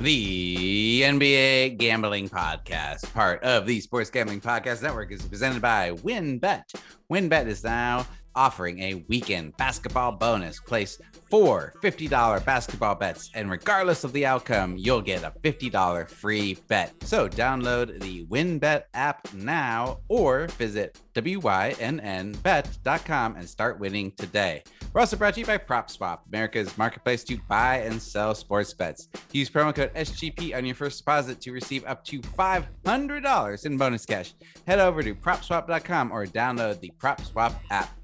The NBA Gambling Podcast, part of the Sports Gambling Podcast Network, is presented by WynnBET. WynnBET is now offering a weekend basketball bonus. Place four $50 basketball bets, and regardless of the outcome, you'll get a $50 free bet. So download the WynnBET app now or visit WYNNBet.com and start winning today. We're also brought to you by PropSwap, America's marketplace to buy and sell sports bets. Use promo code SGP on your first deposit to receive up to $500 in bonus cash. Head over to PropSwap.com or download the PropSwap app.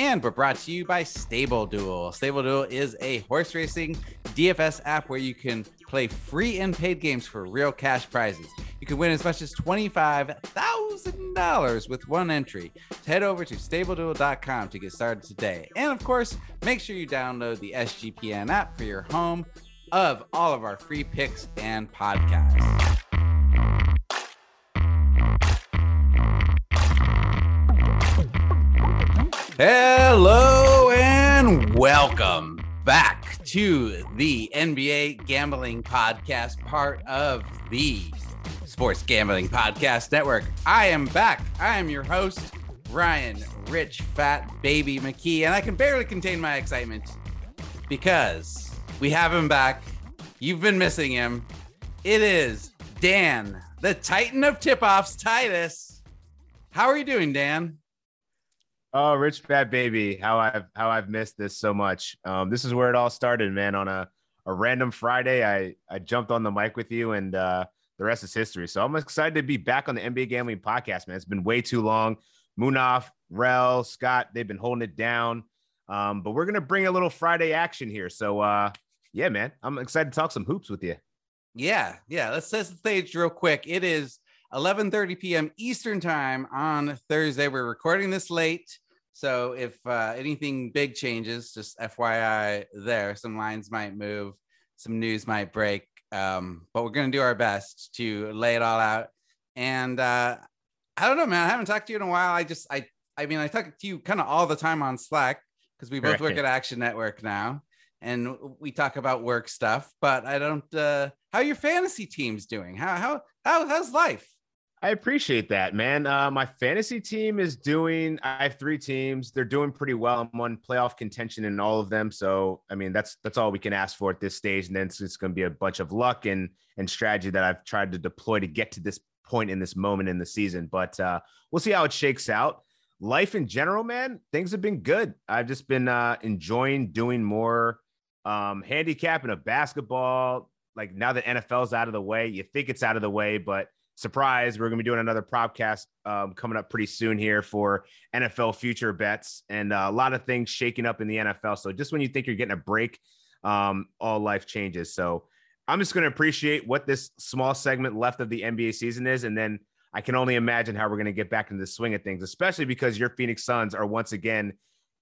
And we're brought to you by Stable Duel. Stable Duel is a horse racing DFS app where you can play free and paid games for real cash prizes. You can win as much as $25,000 with one entry. Head over to stableduel.com to get started today. And of course, make sure you download the SGPN app for your home of all of our free picks and podcasts. Hello and welcome back to the NBA Gambling Podcast, part of the Sports Gambling Podcast Network. I am back. I am your host, Ryan Rich Fat Baby McKee, and I can barely contain my excitement because we have him back. You've been missing him. It is Dan, the Titan of tip offs, Titus. How are you doing, Dan? Oh, Rich Fat Baby, how I've how I've missed this so much. Um, this is where it all started, man. On a, a random Friday, I I jumped on the mic with you, and uh, the rest is history. So I'm excited to be back on the NBA Gambling Podcast, man. It's been way too long. Munaf, Rel, Scott, they've been holding it down. Um, but we're gonna bring a little Friday action here. So uh, yeah, man, I'm excited to talk some hoops with you. Yeah, yeah. Let's set the stage real quick. It is 11:30 p.m. Eastern time on Thursday. We're recording this late, so if uh, anything big changes, just FYI, there some lines might move, some news might break, um, but we're gonna do our best to lay it all out. And uh, I don't know, man. I haven't talked to you in a while. I just, I, I mean, I talk to you kind of all the time on Slack because we both work at Action Network now and we talk about work stuff but i don't uh how your fantasy team's doing how how, how how's life I appreciate that, man. Uh, my fantasy team is doing. I have three teams. They're doing pretty well. I'm on playoff contention in all of them. So, I mean, that's that's all we can ask for at this stage. And then it's, going to be a bunch of luck and and strategy that I've tried to deploy to get to this point in this moment in the season. But uh, we'll see how it shakes out. Life in general, man, things have been good. I've just been uh, enjoying doing more um, handicapping of basketball. Like now that NFL's out of the way, you think it's out of the way, but surprise, we're going to be doing another podcast um, coming up pretty soon here for NFL future bets and uh, a lot of things shaking up in the NFL. So just when you think you're getting a break, um, all life changes. So I'm just going to appreciate what this small segment left of the NBA season is, and then I can only imagine how we're going to get back into the swing of things, especially because your Phoenix Suns are once again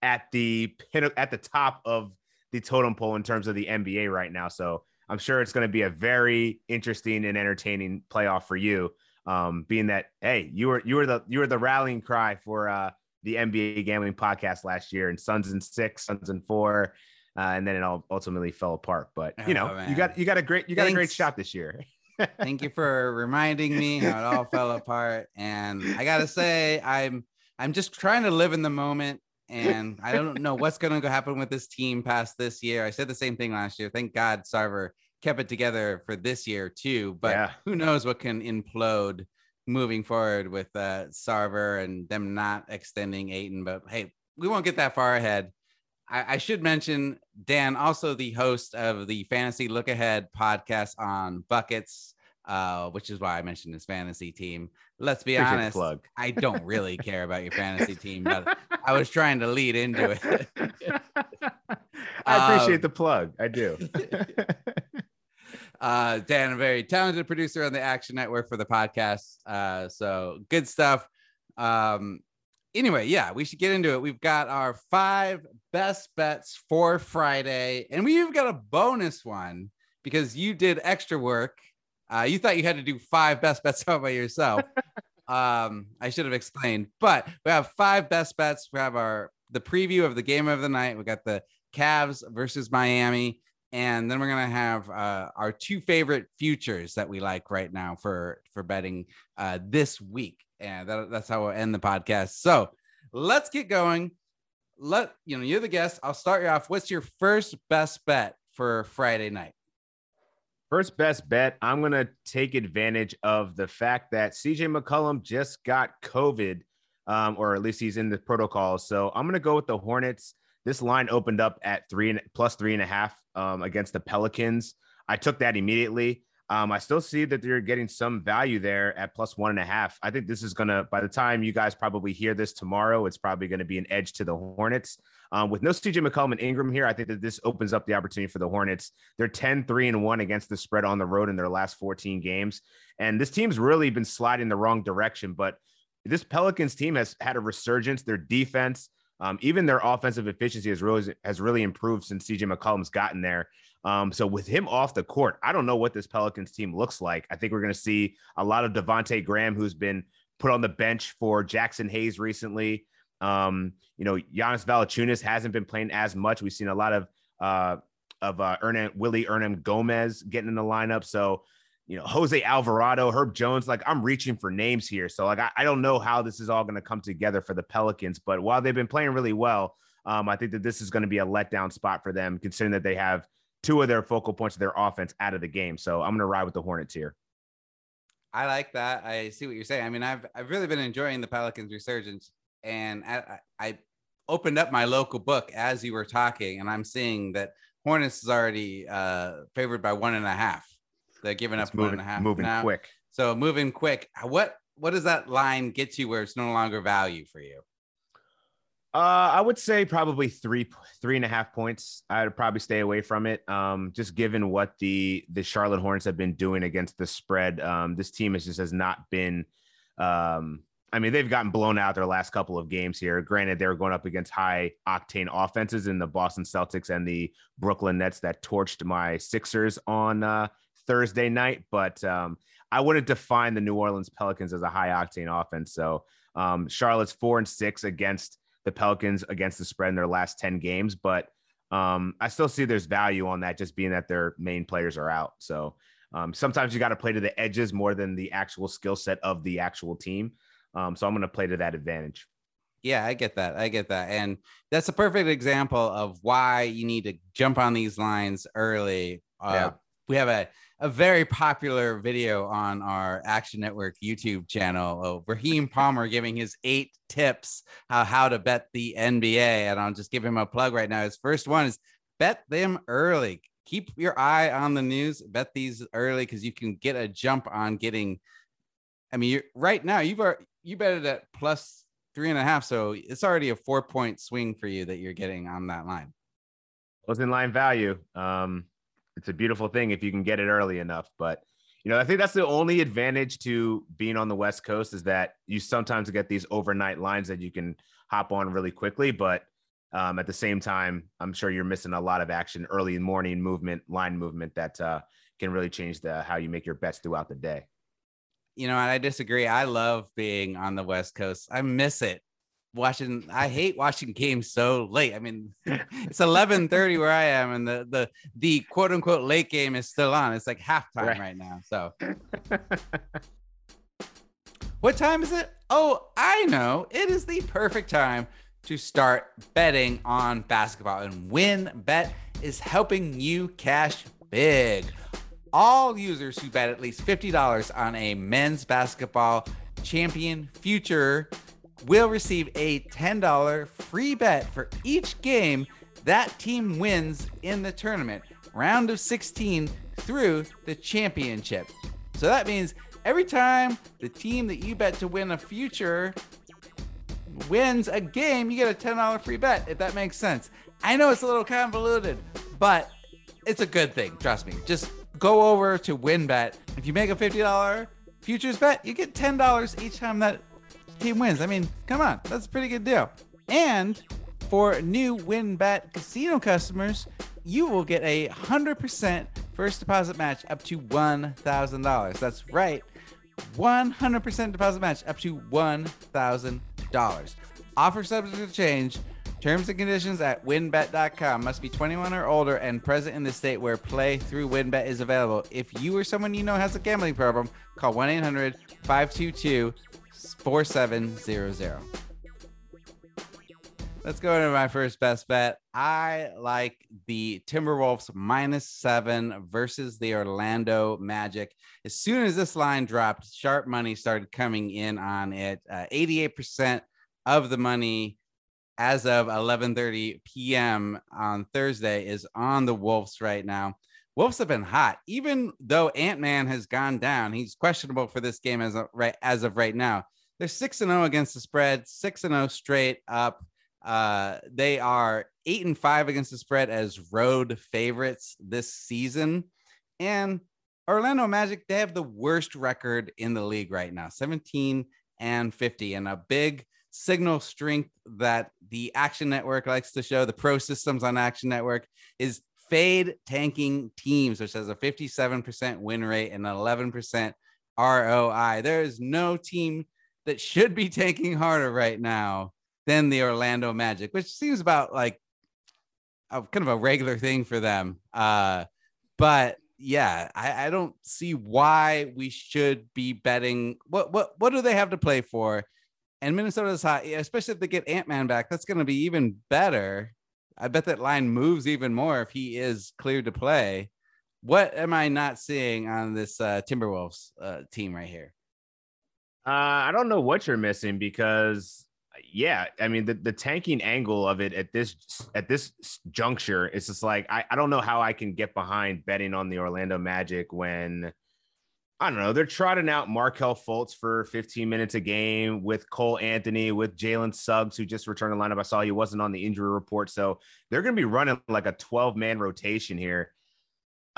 at the pin- at the top of the totem pole in terms of the NBA right now. So I'm sure it's going to be a very interesting and entertaining playoff for you. Um, being that hey, you were you were the you were the rallying cry for uh, the NBA gambling podcast last year, and Suns in six, Suns in four, uh, and then it all ultimately fell apart. But you know, oh, you got you got a great you got Thanks. a great shot this year. Thank you for reminding me how it all fell apart. And I gotta say, I'm I'm just trying to live in the moment and I don't know what's going to happen with this team past this year. I said the same thing last year. Thank God Sarver kept it together for this year too, but yeah. who knows what can implode moving forward with uh, Sarver and them not extending Ayton. But hey, we won't get that far ahead. I, I should mention Dan, also the host of the Fantasy Look Ahead podcast on Buckets uh, which is why I mentioned his fantasy team. Let's be Appreciate honest, plug. I don't really care about your fantasy team, but I was trying to lead into it. I appreciate um, the plug. I do. uh, Dan, a very talented producer on the Action Network for the podcast. Uh, so good stuff. Um, anyway, yeah, we should get into it. We've got our five best bets for Friday, and we've got a bonus one because you did extra work uh, you thought you had to do five best bets all by yourself. um, I should have explained, but we have five best bets. We have our the preview of the game of the night. We got the Cavs versus Miami, and then we're gonna have uh, our two favorite futures that we like right now for for betting uh, this week, and that, that's how we'll end the podcast. So let's get going. Let you know you're the guest. I'll start you off. What's your first best bet for Friday night? First best bet. I'm gonna take advantage of the fact that CJ McCollum just got COVID, um, or at least he's in the protocol. So I'm gonna go with the Hornets. This line opened up at three and plus three and a half um, against the Pelicans. I took that immediately. Um, I still see that they're getting some value there at plus one and a half. I think this is going to, by the time you guys probably hear this tomorrow, it's probably going to be an edge to the Hornets. Um, with no CJ McCollum and Ingram here, I think that this opens up the opportunity for the Hornets. They're 10, 3 and 1 against the spread on the road in their last 14 games. And this team's really been sliding the wrong direction. But this Pelicans team has had a resurgence. Their defense, um, even their offensive efficiency has really has really improved since CJ McCollum's gotten there. Um, so with him off the court, I don't know what this Pelicans team looks like. I think we're going to see a lot of Devonte Graham, who's been put on the bench for Jaxson Hayes recently. Um, you know, Jonas Valanciunas hasn't been playing as much. We've seen a lot of uh, of uh, Ernan, Willy Hernangomez getting in the lineup. So you know, Jose Alvarado, Herb Jones. Like I'm reaching for names here. So like I, I don't know how this is all going to come together for the Pelicans, but while they've been playing really well, um, I think that this is going to be a letdown spot for them, considering that they have two of their focal points of their offense out of the game. So I'm going to ride with the Hornets here. I like that. I see what you're saying. I mean, I've I've really been enjoying the Pelicans resurgence, and I, I opened up my local book as you were talking, and I'm seeing that Hornets is already uh, favored by one and a half. They're giving it's up moving, one and a half moving now. quick. So moving quick. What what does that line get you where it's no longer value for you? Uh, I would say probably three three and a half points. I'd probably stay away from it. Um, just given what the the Charlotte Hornets have been doing against the spread. Um, this team has just has not been. Um, I mean, they've gotten blown out their last couple of games here. Granted, they were going up against high octane offenses in the Boston Celtics and the Brooklyn Nets that torched my Sixers on uh, Thursday night, but um, I wouldn't define the New Orleans Pelicans as a high octane offense. So um, Charlotte's four and six against the Pelicans against the spread in their last 10 games, but um, I still see there's value on that just being that their main players are out. So um, sometimes you got to play to the edges more than the actual skill set of the actual team. Um, so I'm going to play to that advantage. Yeah, I get that. I get that. And that's a perfect example of why you need to jump on these lines early. Uh, yeah. We have a a very popular video on our Action Network YouTube channel of Raheem Palmer giving his eight tips how, how to bet the NBA. And I'll just give him a plug right now. His first one is bet them early. Keep your eye on the news, bet these early because you can get a jump on getting. I mean, right now you've are you bet it at plus three and a half, so it's already a four point swing for you that you're getting on that line. Was in line value. Um, it's a beautiful thing if you can get it early enough. But you know, I think that's the only advantage to being on the West Coast is that you sometimes get these overnight lines that you can hop on really quickly. But um, at the same time, I'm sure you're missing a lot of action, early morning movement, line movement that uh, can really change the how you make your bets throughout the day. You know, and I disagree. I love being on the West Coast. I miss it watching i hate watching games so late. I mean it's 11:30 where i am and the the the quote unquote late game is still on. It's like halftime right, right now so. What time is it? Oh i know. It is the perfect time to start betting on basketball and WynnBET is helping you cash big. All users who bet at least $50 on a men's basketball champion future will receive a $10 free bet for each game that team wins in the tournament, round of 16 through the championship. So that means every time the team that you bet to win a future wins a game, you get a $10 free bet, if that makes sense. I know it's a little convoluted, but it's a good thing. Trust me. Just go over to WynnBET. If you make a $50 futures bet, you get $10 each time that team wins. I mean, come on, that's a pretty good deal. And for new WynnBET casino customers, you will get a 100% first deposit match up to $1,000. That's right, 100% deposit match up to $1,000. Offer subject to change. Terms and conditions at WynnBET.com must be 21 or older and present in the state where play through WynnBET is available. If you or someone you know has a gambling problem, call 1 800 522 4700. Let's go into my first best bet. I like the Timberwolves minus seven versus the Orlando Magic. As soon as this line dropped, sharp money started coming in on it. Uh, 88% of the money as of 11:30 p.m. on Thursday is on the Wolves right now. Wolves have been hot, even though Ant Man has gone down. He's questionable for this game as of right as of right now. They're six and zero against the spread, six and zero straight up. Uh, they are eight and five against the spread as road favorites this season. And Orlando Magic, they have the worst record in the league right now 17 and 50, and a big signal strength that the Action Network likes to show, the pro systems on Action Network, is fade tanking teams, which has a 57% win rate and 11% ROI. There is no team that should be tanking harder right now than the Orlando Magic, which seems about like a kind of a regular thing for them. Uh, but yeah, I, I don't see why we should be betting. What what what do they have to play for? And Minnesota's hot, especially if they get Ant Man back. That's going to be even better. I bet that line moves even more if he is cleared to play. What am I not seeing on this uh, Timberwolves uh, team right here? Uh, I don't know what you're missing because yeah, I mean the, the tanking angle of it at this at this juncture, it's just like I, I don't know how I can get behind betting on the Orlando Magic when I don't know they're trotting out Markelle Fultz for 15 minutes a game with Cole Anthony with Jalen Suggs who just returned the lineup. I saw he wasn't on the injury report, so they're going to be running like a 12 man rotation here.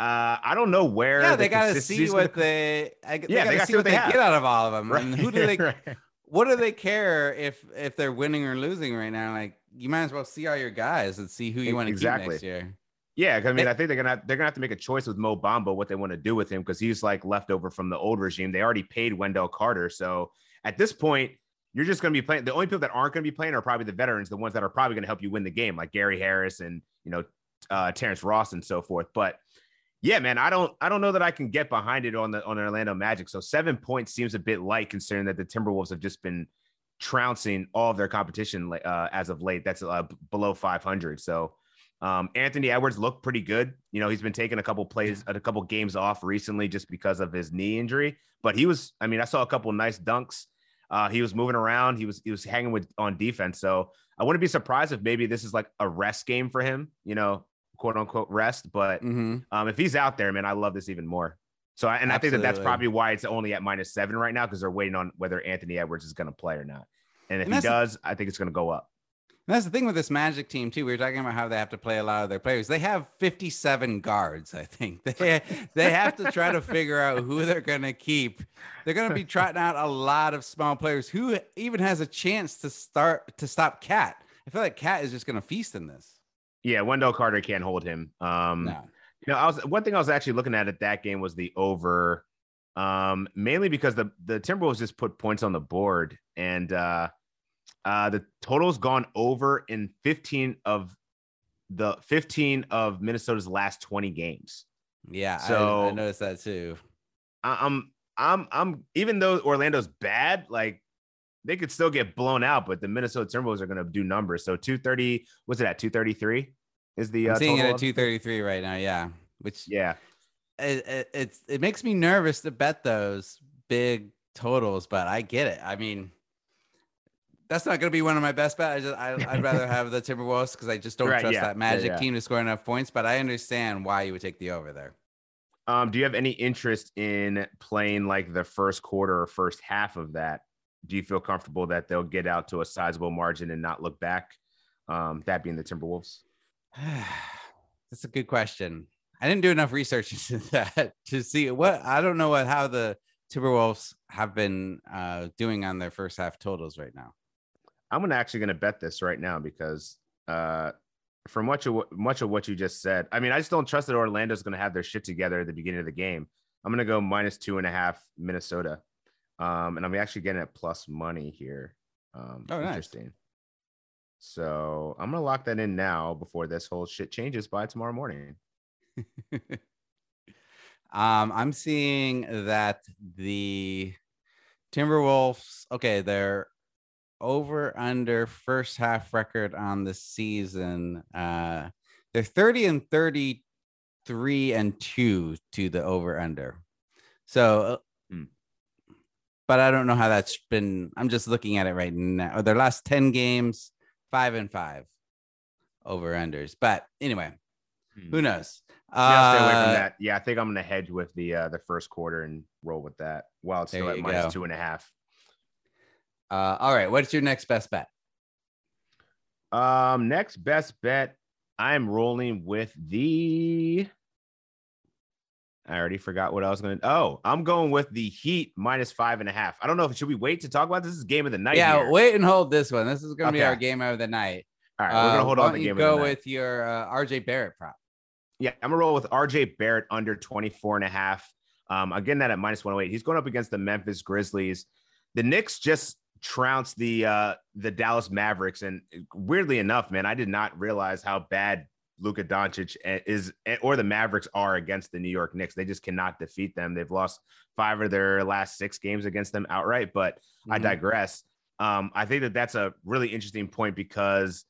Uh, I don't know where. Yeah, they got to see what they. I, they yeah, got to see what they, they get out of all of them. Right. And who do they? right what do they care if if they're winning or losing right now? Like you might as well see all your guys and see who you want to exactly. keep next year. Yeah, I mean, I think they're gonna have, they're gonna have to make a choice with Mo Bamba what they want to do with him because he's like leftover from the old regime. They already paid Wendell Carter, so at this point, you're just gonna be playing. The only people that aren't gonna be playing are probably the veterans, the ones that are probably gonna help you win the game, like Gary Harris and you know uh, Terrence Ross and so forth. But yeah, man, I don't I don't know that I can get behind it on the on Orlando Magic. So seven points seems a bit light considering that the Timberwolves have just been trouncing all of their competition uh, as of late. That's uh, below 500. So um, Anthony Edwards looked pretty good. You know, he's been taking a couple plays, a couple games off recently just because of his knee injury. But he was, I mean, I saw a couple nice dunks. Uh, he was moving around. He was he was hanging with on defense. So I wouldn't be surprised if maybe this is like a rest game for him. You know, quote unquote rest. But mm-hmm. um, if he's out there, man, I love this even more. So, and Absolutely. I think that that's probably why it's only at minus seven right now because they're waiting on whether Anthony Edwards is going to play or not. And if and he does, the, I think it's going to go up. And that's the thing with this Magic team too. We were talking about how they have to play a lot of their players. They have 57 guards. I think they they have to try to figure out who they're going to keep. They're going to be trotting out a lot of small players. Who even has a chance to start to stop KAT? I feel like KAT is just going to feast in this. Yeah, Wendell Carter can't hold him. Um, no. You know, I was one thing I was actually looking at at that game was the over, um, mainly because the the Timberwolves just put points on the board, and uh, uh, the total's gone over in 15 of the 15 of Minnesota's last 20 games. Yeah, so I, I noticed that too. I'm I'm I'm even though Orlando's bad, like they could still get blown out, but the Minnesota Timberwolves are going to do numbers. So 230, what's it at 233? is the I'm uh, seeing it at 233 right now. Yeah, which yeah, it, it, it's it makes me nervous to bet those big totals, but I get it. I mean, that's not going to be one of my best bets. I just I, would rather have the Timberwolves because I just don't right, trust yeah, that Magic yeah, yeah. team to score enough points. But I understand why you would take the over there. Um, do you have any interest in playing like the first quarter or first half of that? Do you feel comfortable that they'll get out to a sizable margin and not look back? Um, that being the Timberwolves. That's a good question. I didn't do enough research into that to see what I don't know what how the Timberwolves have been uh, doing on their first half totals right now. I'm gonna actually gonna bet this right now because uh, from much of much of what you just said, I mean, I just don't trust that Orlando's gonna have their shit together at the beginning of the game. I'm gonna go minus two and a half Minnesota, um, and I'm actually getting it plus money here. Um, oh, interesting. Nice. So I'm gonna lock that in now before this whole shit changes by tomorrow morning. um, I'm seeing that the Timberwolves, okay, they're over under first half record on the season. Uh, they're 30 and 33 and 2 to the over under. So, uh. But I don't know how that's been. I'm just looking at it right now. Their last 10 games, five and five over unders. But anyway, Hmm. who knows? Yeah, I'll stay away Uh, from that. Yeah, I think I'm gonna hedge with the uh, the first quarter and roll with that while it's still at minus go. two and a half. Uh, all right. What's your next best bet? Um, next best bet, I'm rolling with the. I already forgot what I was going to. Oh, I'm going with the Heat minus five and a half. I don't know if should we wait to talk about this? This is game of the night. yeah, here. wait and hold this one. This is going to be our game of the night. All right, we're Uh, gonna hold why on don't to the you go of the night. with your uh, RJ Barrett prop. Yeah, I'm gonna roll with RJ Barrett under 24 and a half. Um, again, that at minus 108. He's going up against the Memphis Grizzlies. The Knicks just trounced the uh the Dallas Mavericks, and weirdly enough, man, I did not realize how bad Luka Doncic is or the Mavericks are against the New York Knicks. They just cannot defeat them. They've lost five of their last six games against them outright. But I Mhm. digress. Um, I think that that's a really interesting point because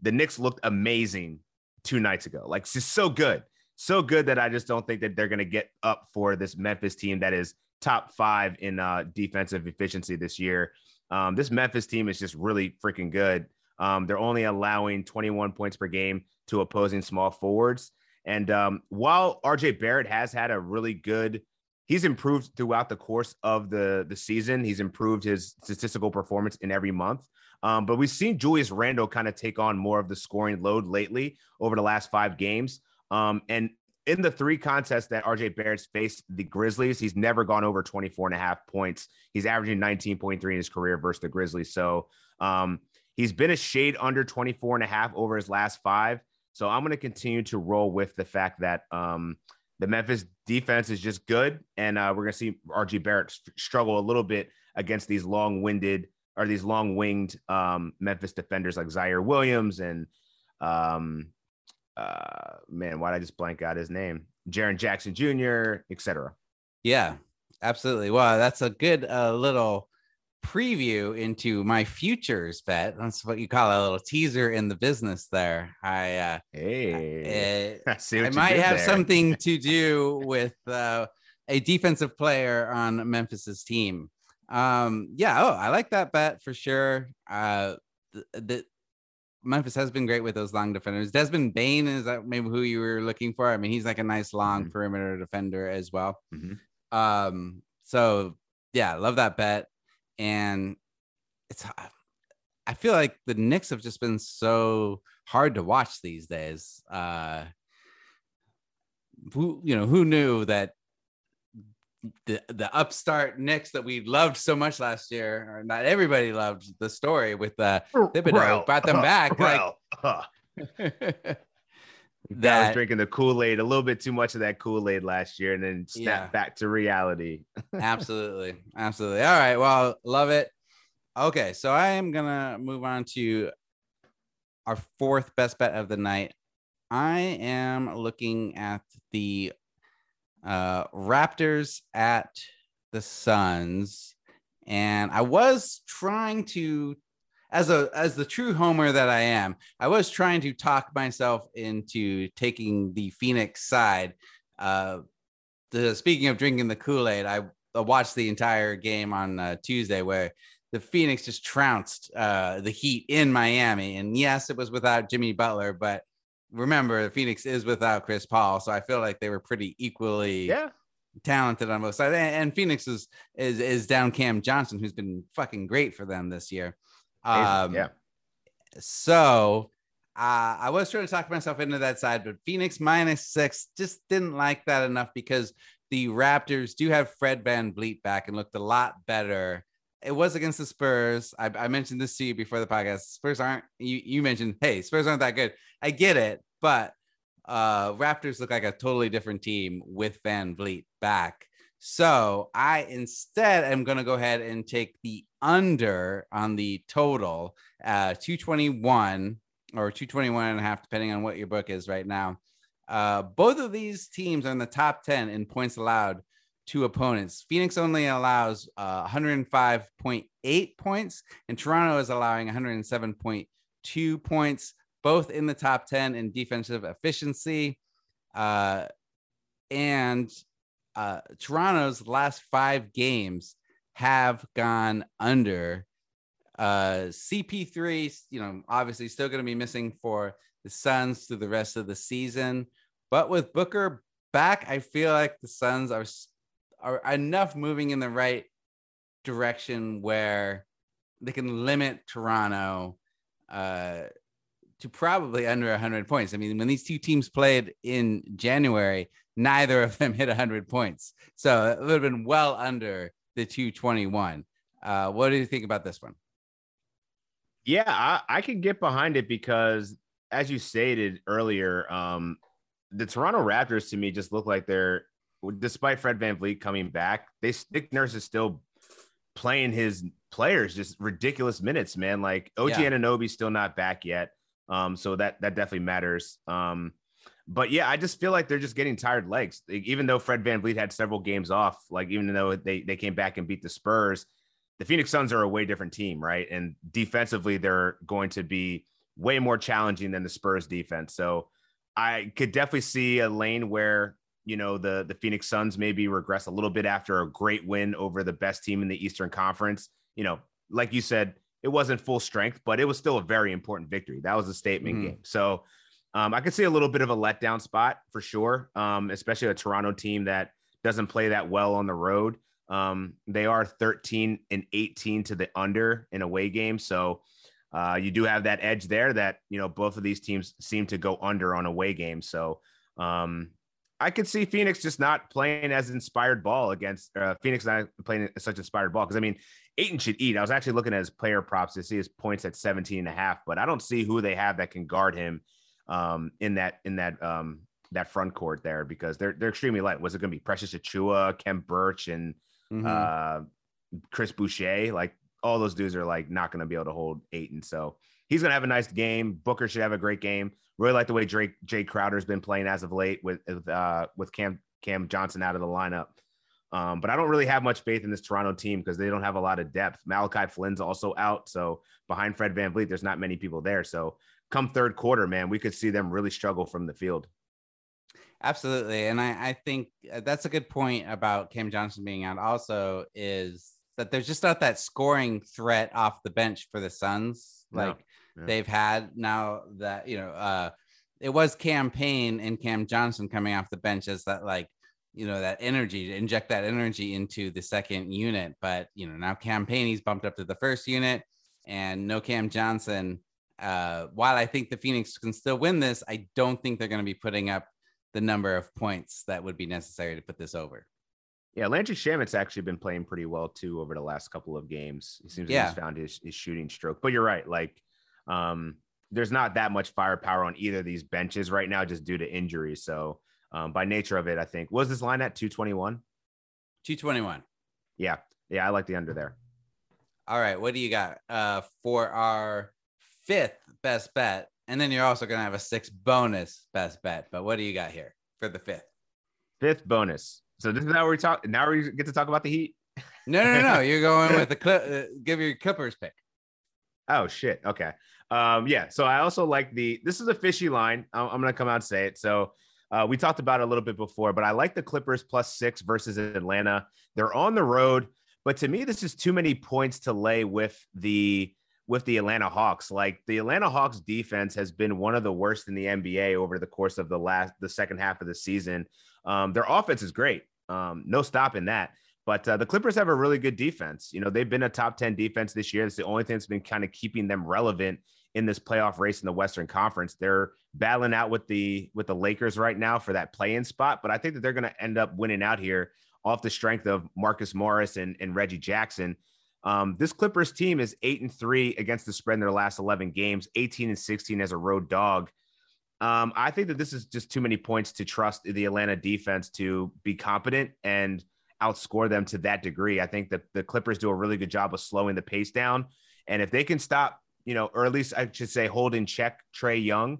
the Knicks looked amazing two nights ago. Like, just so good, so good that I just don't think that they're going to get up for this Memphis team that is top five in uh, defensive efficiency this year. Um, this Memphis team is just really freaking good. Um, they're only allowing 21 points per game to opposing small forwards. And um, while RJ Barrett has had a really good, he's improved throughout the course of the, the season. He's improved his statistical performance in every month. Um, but we've seen Julius Randle kind of take on more of the scoring load lately over the last five games. Um, and in the three contests that RJ Barrett's faced the Grizzlies, he's never gone over 24 and a half points. He's averaging 19.3 in his career versus the Grizzlies. So um, he's been a shade under 24 and a half over his last five. So I'm going to continue to roll with the fact that um, the Memphis defense is just good. And uh, we're going to see RJ Barrett struggle a little bit against these long winded or these long winged um, Memphis defenders like Ziaire Williams and um, uh, man, why did I just blank out his name? Jaren Jackson Jr., etc. Yeah, absolutely. Well, that's a good uh, little preview into my futures bet. That's what you call a little teaser in the business there. I uh, Hey, uh, I see I might have there. something to do with uh, a defensive player on Memphis's team. Um, yeah, oh, I like that bet for sure. Uh, the, the Memphis has been great with those long defenders. Desmond Bane is that maybe who you were looking for? I mean, he's like a nice long Mhm. perimeter defender as well. Mhm. Um, so yeah, love that bet. And it's I feel like the Knicks have just been so hard to watch these days. Uh who you know who knew that the the upstart Knicks that we loved so much last year, or not everybody loved the story with uh Thibodeau Well, brought them back, like- Well, uh, that I was drinking the Kool Aid, a little bit too much of that Kool Aid last year, and then snap Yeah. back to reality. absolutely. Absolutely. All right. Well love it. Okay. So i am gonna move on to our fourth best bet of the night. I am looking at the uh raptors at the suns. And i was trying to as a as the true homer that i am i was trying to talk myself into taking the phoenix side uh the speaking of drinking the kool-aid i I watched the entire game on uh, Tuesday where the Phoenix just trounced uh, the Heat in Miami. And yes, it was without Jimmy Butler, but remember, the Phoenix is without Chris Paul. So I feel like they were pretty equally Yeah, talented on both sides. And, and Phoenix is, is is down Cam Johnson, who's been fucking great for them this year. Um, yeah. so uh, I was trying to talk myself into that side, but Phoenix minus six just didn't like that enough because the Raptors do have Fred VanVleet back and looked a lot better. It was against the Spurs. I, I mentioned this to you before the podcast. Spurs aren't, you, you mentioned, hey, Spurs aren't that good. I get it, but uh, Raptors look like a totally different team with VanVleet back. So I instead am going to go ahead and take the under on the total, uh, 221 or 221 and a half, depending on what your book is right now. Uh, both of these teams are in the top 10 in points allowed to opponents. Phoenix only allows uh, 105.8 points, and Toronto is allowing 107.2 points, both in the top 10 in defensive efficiency. Uh, and uh, Toronto's last five games have gone under. Uh, CP3, you know, obviously still going to be missing for the Suns through the rest of the season. But with Booker back, I feel like the Suns are are enough moving in the right direction where they can limit Toronto uh, to probably under 100 points. I mean, when these two teams played in January, neither of them hit 100 points. So it would have been well under the 221. Uh, what do you think about this one? Yeah, I, I can get behind it because, as you stated earlier, um, the Toronto Raptors to me just look like they're, despite Fred VanVleet coming back, they Nick Nurse is still playing his players just ridiculous minutes, man. Like OG yeah. Anunoby's still not back yet. Um, so that that definitely matters. Um, but yeah, I just feel like they're just getting tired legs. Like, even though Fred VanVleet had several games off, like even though they they came back and beat the Spurs, the Phoenix Suns are a way different team, right? And defensively, they're going to be way more challenging than the Spurs defense. So I could definitely see a lane where you know the the Phoenix Suns maybe regress a little bit after a great win over the best team in the Eastern Conference. You know, like you said, it wasn't full strength, but it was still a very important victory. That was a statement mm-hmm. game. So um, I could see a little bit of a letdown spot for sure, um, especially a Toronto team that doesn't play that well on the road. Um, they are 13 and 18 to the under in away games. So uh, you do have that edge there that, you know, both of these teams seem to go under on away games. So um, I could see Phoenix just not playing as inspired ball against uh, Phoenix not playing such inspired ball. Cause I mean, Ayton should eat. I was actually looking at his player props to see his points at 17 and a half, but I don't see who they have that can guard him um, in that, in that, um, that front court there because they're, they're extremely light. Was it going to be Precious Achiuwa, Khem Birch and mm-hmm. uh, Chris Boucher? Like all those dudes are like not going to be able to hold Ayton. So he's going to have a nice game. Booker should have a great game. Really like the way Drake Jae Crowder's been playing as of late with uh, with Cam Cam Johnson out of the lineup. Um, but I don't really have much faith in this Toronto team because they don't have a lot of depth. Malachi Flynn's also out, so behind Fred VanVleet, there's not many people there. So come third quarter, man, we could see them really struggle from the field. Absolutely, and I, I think uh, that's a good point about Cam Johnson being out. Also, is that there's just not that scoring threat off the bench for the Suns. Like they've had now that you know uh it was Cam Payne and Cam Johnson coming off the bench as that like you know that energy to inject that energy into the second unit but you know now Cam Payne he's bumped up to the first unit and no Cam Johnson uh while I think the Phoenix can still win this I don't think they're going to be putting up the number of points that would be necessary to put this over yeah, Landry Shamet's actually been playing pretty well too over the last couple of games. He seems yeah. he's found his, his shooting stroke. But you're right, like um, there's not that much firepower on either of these benches right now, just due to injuries. So um, by nature of it, I think was this line at 221? 221. Yeah, yeah, I like the under there. All right, what do you got uh, for our fifth best bet? And then you're also gonna have a six bonus best bet. But what do you got here for the fifth? Fifth bonus. So this is how we talk. Now we get to talk about the Heat. No, no, no. You're going with the clip. Uh, give your Clippers pick. Oh shit. Okay. Um. Yeah. So I also like the. This is a fishy line. I'm, I'm gonna come out and say it. So. Uh, we talked about it a little bit before, but I like the Clippers plus six versus Atlanta. They're on the road, but to me, this is too many points to lay with the with the Atlanta Hawks. Like the Atlanta Hawks defense has been one of the worst in the NBA over the course of the last the second half of the season. Um, their offense is great. Um, no stopping that. But uh, the Clippers have a really good defense. You know, they've been a top 10 defense this year. It's the only thing that's been kind of keeping them relevant in this playoff race in the Western Conference. They're battling out with the with the Lakers right now for that play-in spot, but I think that they're going to end up winning out here off the strength of Marcus Morris and, and Reggie Jackson. Um, this Clippers team is eight and three against the spread in their last 11 games, 18 and 16 as a road dog. Um, I think that this is just too many points to trust the Atlanta defense to be competent and outscore them to that degree. I think that the Clippers do a really good job of slowing the pace down. And if they can stop, you know, or at least I should say hold in check Trae Young,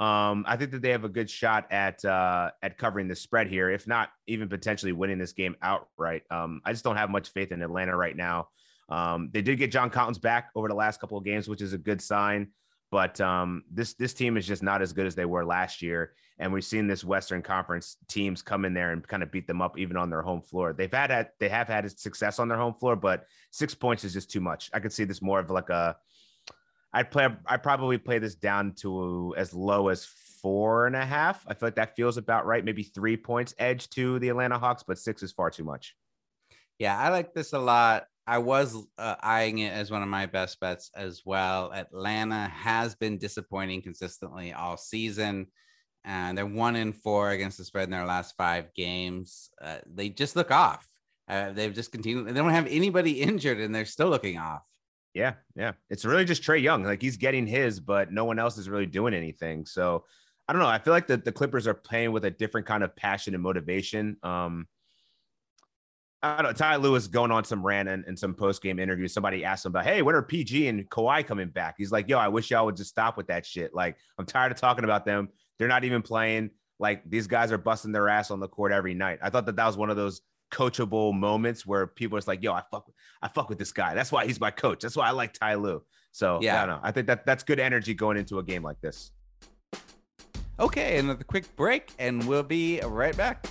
um, I think that they have a good shot at uh, at covering the spread here, if not even potentially winning this game outright. Um, I just don't have much faith in Atlanta right now. Um, they did get John Collins back over the last couple of games, which is a good sign. But um, this this team is just not as good as they were last year, and we've seen this Western Conference teams come in there and kind of beat them up even on their home floor. They've had, they have had success on their home floor, but six points is just too much. I could see this more of like a. I'd play. I probably play this down to as low as four and a half. I feel like that feels about right. Maybe three points edge to the Atlanta Hawks, but six is far too much. Yeah, I like this a lot. I was uh, eyeing it as one of my best bets as well. Atlanta has been disappointing consistently all season. And they're one in four against the spread in their last five games. Uh, they just look off. Uh, they've just continued. They don't have anybody injured, and they're still looking off. Yeah, yeah. It's really just Trae Young. Like he's getting his, but no one else is really doing anything. So I don't know. I feel like the, the Clippers are playing with a different kind of passion and motivation. Um, I don't know. Ty Lue going on some rant and, and some post game interviews. Somebody asked him about, hey, when are PG and Kawhi coming back? He's like, yo, I wish y'all would just stop with that shit. Like, I'm tired of talking about them. They're not even playing. Like, these guys are busting their ass on the court every night. I thought that that was one of those coachable moments where people are like, yo, I fuck, I fuck with this guy. That's why he's my coach. That's why I like Ty Lue. So yeah, I don't know. I think that that's good energy going into a game like this. Okay, another quick break, and we'll be right back.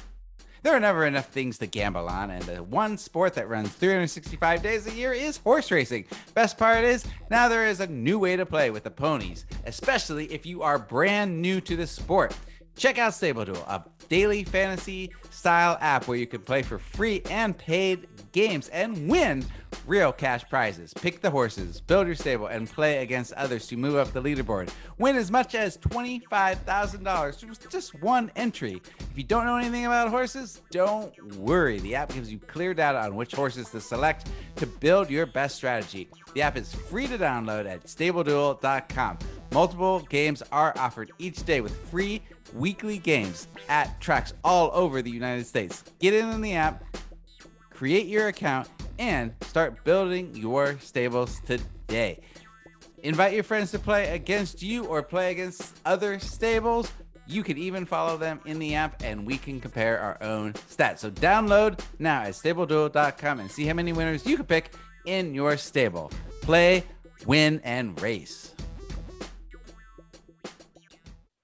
There are never enough things to gamble on, and the one sport that runs 365 days a year is horse racing. Best part is, now there is a new way to play with the ponies, especially if you are brand new to the sport. Check out Stable Duel, a daily fantasy style app where you can play for free and paid games and win real cash prizes. Pick the horses, build your stable, and play against others to move up the leaderboard. Win as much as $25,000 with just one entry. If you don't know anything about horses, don't worry. The app gives you clear data on which horses to select to build your best strategy. The app is free to download at stableduel.com. Multiple games are offered each day with free weekly games at tracks all over the United States. Get in on the app, create your account, and start building your stables today. Invite your friends to play against you or play against other stables. You can even follow them in the app and we can compare our own stats. So download now at stableduel.com and see how many winners you can pick in your stable. Play, win, and race.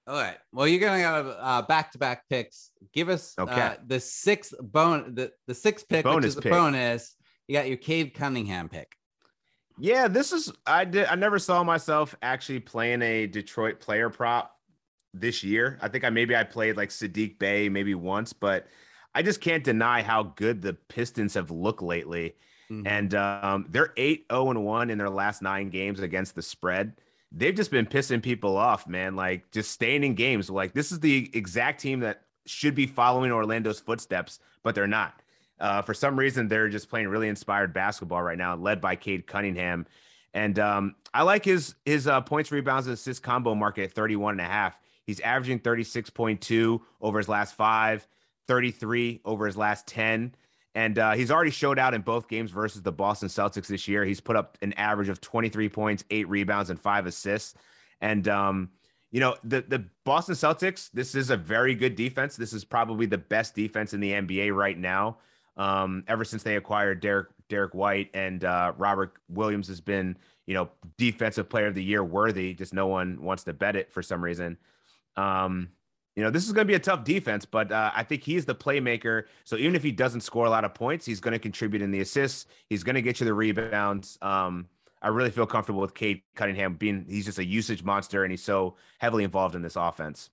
All right. Well, you're gonna have uh, back-to-back picks. Give us okay. uh, the sixth bone, the the sixth pick, bonus which is the pick. bonus. You got your Cade Cunningham pick. Yeah, this is I did. I never saw myself actually playing a Detroit player prop this year. I think I maybe I played like Saddiq Bey maybe once, but I just can't deny how good the Pistons have looked lately. Mm-hmm. And um, they're 8 0 and 1 in their last nine games against the spread they've just been pissing people off, man. Like just staying in games. Like this is the exact team that should be following Orlando's footsteps, but they're not. Uh, for some reason, they're just playing really inspired basketball right now, led by Cade Cunningham. And um, I like his his uh, points, rebounds, and assist combo market at 31 and a half. He's averaging 36.2 over his last five, 33 over his last 10. And uh, he's already showed out in both games versus the Boston Celtics this year. He's put up an average of 23 points, eight rebounds, and five assists. And um, you know, the the Boston Celtics, this is a very good defense. This is probably the best defense in the NBA right now. Um, ever since they acquired Derek Derrick White and uh, Robert Williams has been, you know, defensive player of the year worthy. Just no one wants to bet it for some reason. Um, you know, this is going to be a tough defense, but uh, I think he's the playmaker. So even if he doesn't score a lot of points, he's going to contribute in the assists. He's going to get you the rebounds. Um, I really feel comfortable with Cade Cunningham being he's just a usage monster and he's so heavily involved in this offense.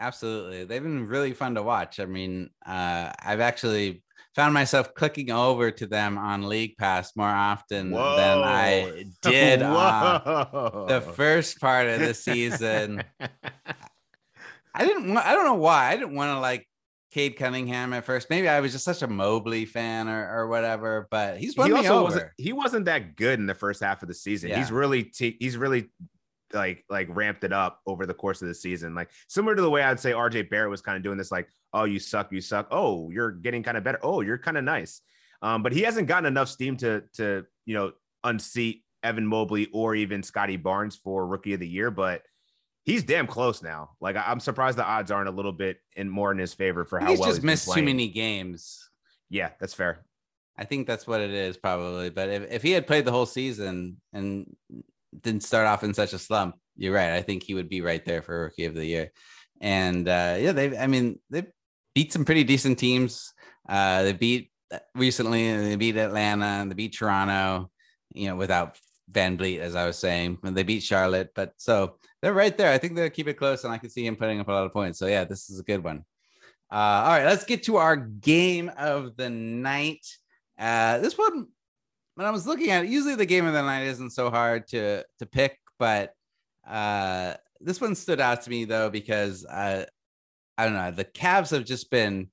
Absolutely. They've been really fun to watch. I mean, uh, I've actually found myself clicking over to them on League Pass more often Whoa. than I did the first part of the season. I didn't. I don't know why. I didn't want to like Cade Cunningham at first. Maybe I was just such a Mobley fan or, or whatever. But he's won he me over. Wasn't, he wasn't that good in the first half of the season. Yeah. He's really t- he's really like like ramped it up over the course of the season. Like similar to the way I'd say RJ Barrett was kind of doing this, like, oh, you suck, you suck. Oh, you're getting kind of better. Oh, you're kind of nice. Um, but he hasn't gotten enough steam to to you know unseat Evan Mobley or even Scottie Barnes for rookie of the year, but he's damn close now. Like I'm surprised the odds aren't a little bit in more in his favor for how he's well just he's missed too many games. Yeah, that's fair. I think that's what it is probably. But if, if he had played the whole season and didn't start off in such a slump, you're right. I think he would be right there for rookie of the year. And uh, yeah, they I mean they beat some pretty decent teams. Uh, they beat recently they beat Atlanta and they beat Toronto, you know, without VanVleet, as I was saying, when they beat Charlotte. But so they're right there. I think they'll keep it close, and I can see him putting up a lot of points. So yeah, this is a good one. Uh, all right, let's get to our game of the night. Uh, this one, when I was looking at it, usually the game of the night isn't so hard to to pick, but uh, this one stood out to me though because uh, I don't know the Cavs have just been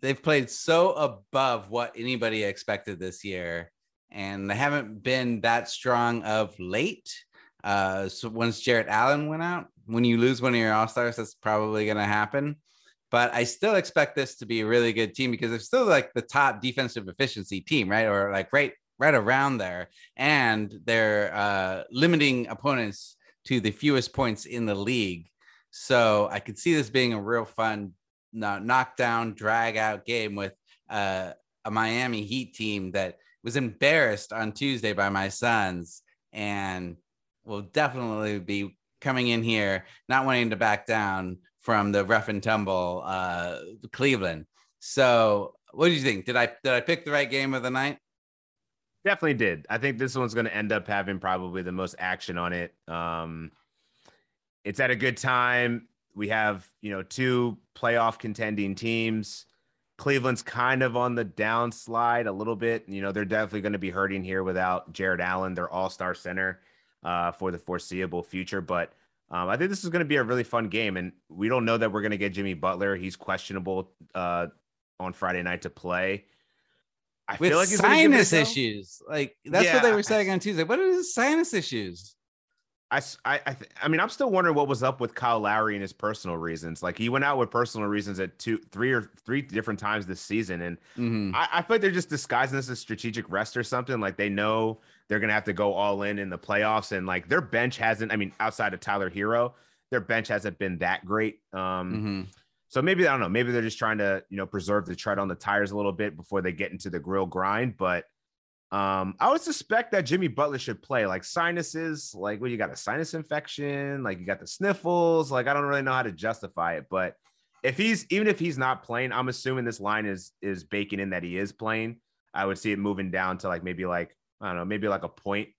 they've played so above what anybody expected this year, and they haven't been that strong of late. Uh, so once Jarrett Allen went out, when you lose one of your all stars, that's probably going to happen. But I still expect this to be a really good team because they're still like the top defensive efficiency team, right? Or like right right around there, and they're uh, limiting opponents to the fewest points in the league. So I could see this being a real fun knockdown, drag out game with uh, a Miami Heat team that was embarrassed on Tuesday by my sons and will definitely be coming in here not wanting to back down from the rough and tumble uh, Cleveland. So, what do you think? Did I did I pick the right game of the night? Definitely did. I think this one's going to end up having probably the most action on it. Um, it's at a good time. We have you know two playoff contending teams. Cleveland's kind of on the downslide a little bit. You know, they're definitely going to be hurting here without Jarrett Allen, their all star center, uh, for the foreseeable future. But um, I think this is going to be a really fun game. And we don't know that we're going to get Jimmy Butler. He's questionable uh, on Friday night to play. I With feel like sinus issues. Like that's yeah, what they were saying on Tuesday. What are his sinus issues? I, I, I, th- I mean, I'm still wondering what was up with Kyle Lowry and his personal reasons. Like he went out with personal reasons at two, three or three different times this season, and mm-hmm. I, I feel like they're just disguising this as strategic rest or something. Like they know they're gonna have to go all in in the playoffs, and like their bench hasn't. I mean, outside of Tyler Herro, their bench hasn't been that great. Um, mm-hmm. So maybe I don't know. Maybe they're just trying to you know preserve the tread on the tires a little bit before they get into the grill grind, but. Um, I would suspect that Jimmy Butler should play like sinuses, like when you got a sinus infection, like you got the sniffles. Like I don't really know how to justify it, but if he's even if he's not playing, I'm assuming this line is is baking in that he is playing. I would see it moving down to like maybe like I don't know, maybe like a point.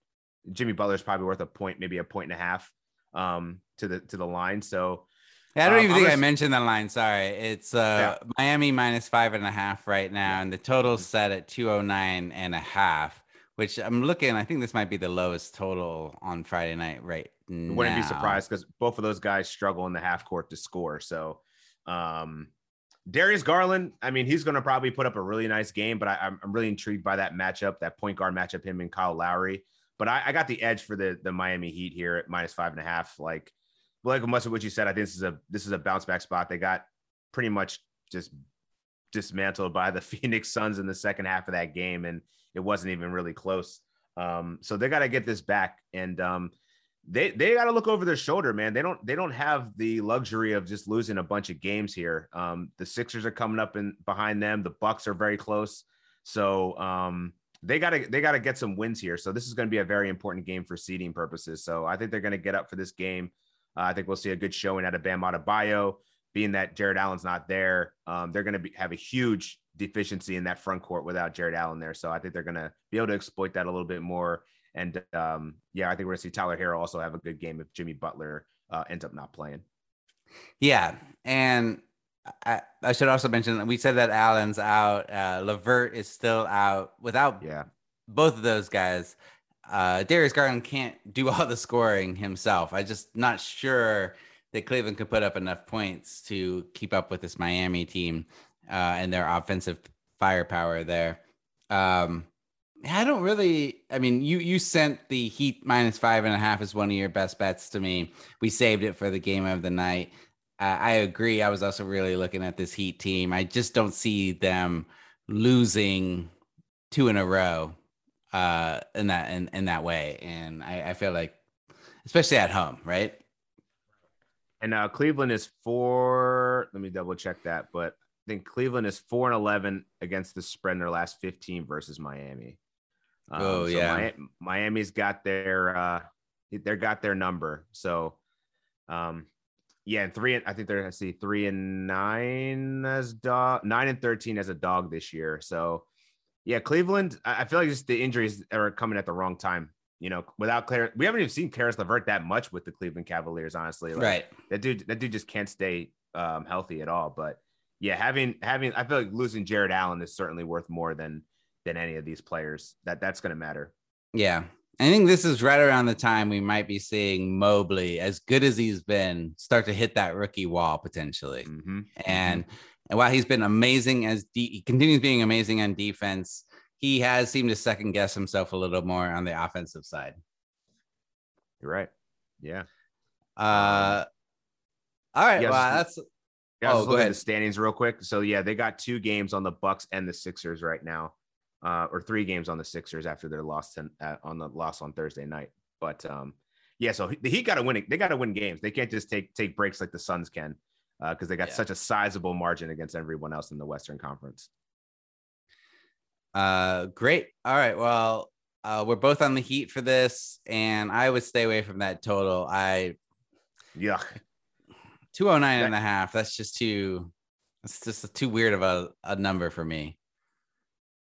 Jimmy Butler's probably worth a point, maybe a point and a half um to the to the line. So I don't um, even think I mentioned the line. Sorry. It's uh yeah. Miami minus five and a half right now, and the total's mm-hmm. set at 209 and a half, which I'm looking. I think this might be the lowest total on Friday night right now. Wouldn't be surprised because both of those guys struggle in the half court to score. So um Darius Garland, I mean, he's going to probably put up a really nice game, but I, am really intrigued by that matchup, that point guard matchup, him and Kyle Lowry. But I, I got the edge for the the Miami Heat here at minus five and a half. Like like much of what you said, I think this is a this is a bounce back spot. They got pretty much just dismantled by the Phoenix Suns in the second half of that game, and it wasn't even really close. Um, so they got to get this back, and um, they they got to look over their shoulder, man. They don't they don't have the luxury of just losing a bunch of games here. Um, the Sixers are coming up and behind them. The Bucks are very close, so um, they got to they got to get some wins here. So this is going to be a very important game for seeding purposes. So I think they're going to get up for this game. Uh, I think we'll see a good showing out of Bam Adebayo. Being that Jarrett Allen's not there, um, they're going to have a huge deficiency in that front court without Jarrett Allen there. So I think they're going to be able to exploit that a little bit more. And um, yeah, I think we're going to see Tyler Herro also have a good game if Jimmy Butler uh, ends up not playing. Yeah, and I, I, should also mention that we said that Allen's out. Uh, LeVert is still out without yeah both of those guys uh, Darius Garland can't do all the scoring himself. I'm just not sure that Cleveland could put up enough points to keep up with this Miami team uh, and their offensive firepower there. Um, I don't really. I mean, you you sent the Heat minus five and a half as one of your best bets to me. We saved it for the game of the night. Uh, I agree. I was also really looking at this Heat team. I just don't see them losing two in a row uh, in that in, in that way. And I, I feel like, especially at home, right? And uh, Cleveland is four. Let me double check that, but I think Cleveland is four and eleven against the spread in their last fifteen versus Miami. Um, oh yeah, Miami, Miami's got their uh, they got their number. So, um, yeah, and three. I think they're I see three and nine as dog, nine and thirteen as a dog this year. So, yeah, Cleveland. I feel like just the injuries are coming at the wrong time. You know, without Claire, we haven't even seen Caris LeVert that much with the Cleveland Cavaliers. Honestly, like, right? That dude, that dude just can't stay um, healthy at all. But yeah, having having, I feel like losing Jarrett Allen is certainly worth more than than any of these players. That that's going to matter. Yeah. I think this is right around the time we might be seeing Mobley, as good as he's been, start to hit that rookie wall potentially. Mm-hmm. And, mm-hmm. And while he's been amazing as de- he continues being amazing on defense, he has seemed to second guess himself a little more on the offensive side. You're right. Yeah. Uh, all right. Yeah, well, that's. Yeah, oh, go ahead. The standings real quick. So yeah, they got two games on the Bucks and the Sixers right now uh, or three games on the Sixers after their loss to, uh, on the loss on Thursday night. But um, yeah, so he, he got to win. They got to win games. They can't just take take breaks like the Suns can because uh, they got yeah. such a sizable margin against everyone else in the Western Conference. Uh, great. All right. Well, uh, we're both on the heat for this, and I would stay away from that total. I yeah, 209 that, and a half. That's just too. It's just too weird of a, a number for me.